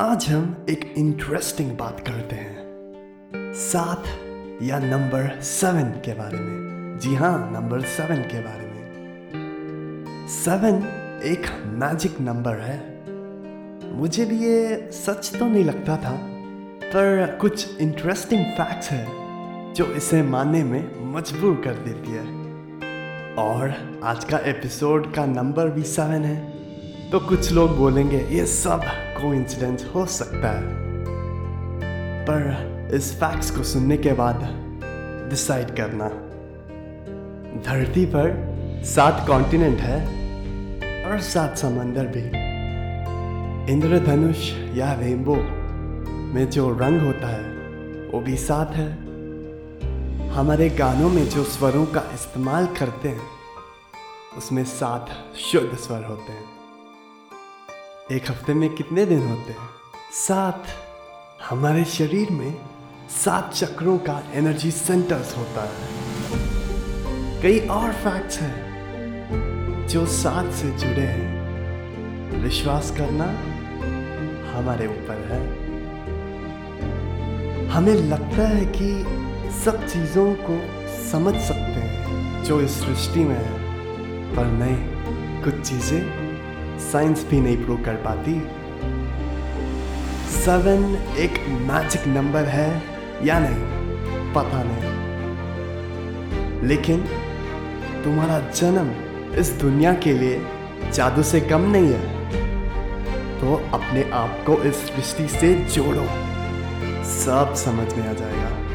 आज हम एक इंटरेस्टिंग बात करते हैं। सात या नंबर सेवन के बारे में। जी हाँ नंबर सेवन के बारे में। सेवन एक मैजिक नंबर है। मुझे भी ये सच तो नहीं लगता था, पर कुछ इंटरेस्टिंग फैक्ट्स है जो इसे मानने में मजबूर कर देती है। और आज का एपिसोड का नंबर भी सेवन है। तो कुछ लोग बोलेंगे, ये सब कोइंसिडेंस हो सकता है। पर इस फैक्ट्स को सुनने के बाद डिसाइड करना। धरती पर सात कॉन्टिनेंट है और सात समंदर भी। इंद्रधनुष या रेनबो में जो रंग होता है, वो भी सात है। हमारे गानों में जो स्वरों का इस्तेमाल करते हैं, उसमें सात शुद्ध स्वर होते हैं। एक हफ़्ते में कितने दिन होते हैं? सात। हमारे शरीर में सात चक्रों का एनर्जी सेंटर्स होता है। कई और फैक्ट्स हैं जो सात से जुड़े हैं। विश्वास करना हमारे ऊपर है। हमें लगता है कि सब चीज़ों को समझ सकते हैं जो इस सृष्टि में है, पर नहीं, कुछ चीज़ें साइंस भी नहीं प्रूव कर पाती। सेवन एक मैजिक नंबर है या नहीं, पता नहीं। लेकिन तुम्हारा जन्म इस दुनिया के लिए जादू से कम नहीं है। तो अपने आप को इस सृष्टि से जोड़ो। सब समझ में आ जाएगा।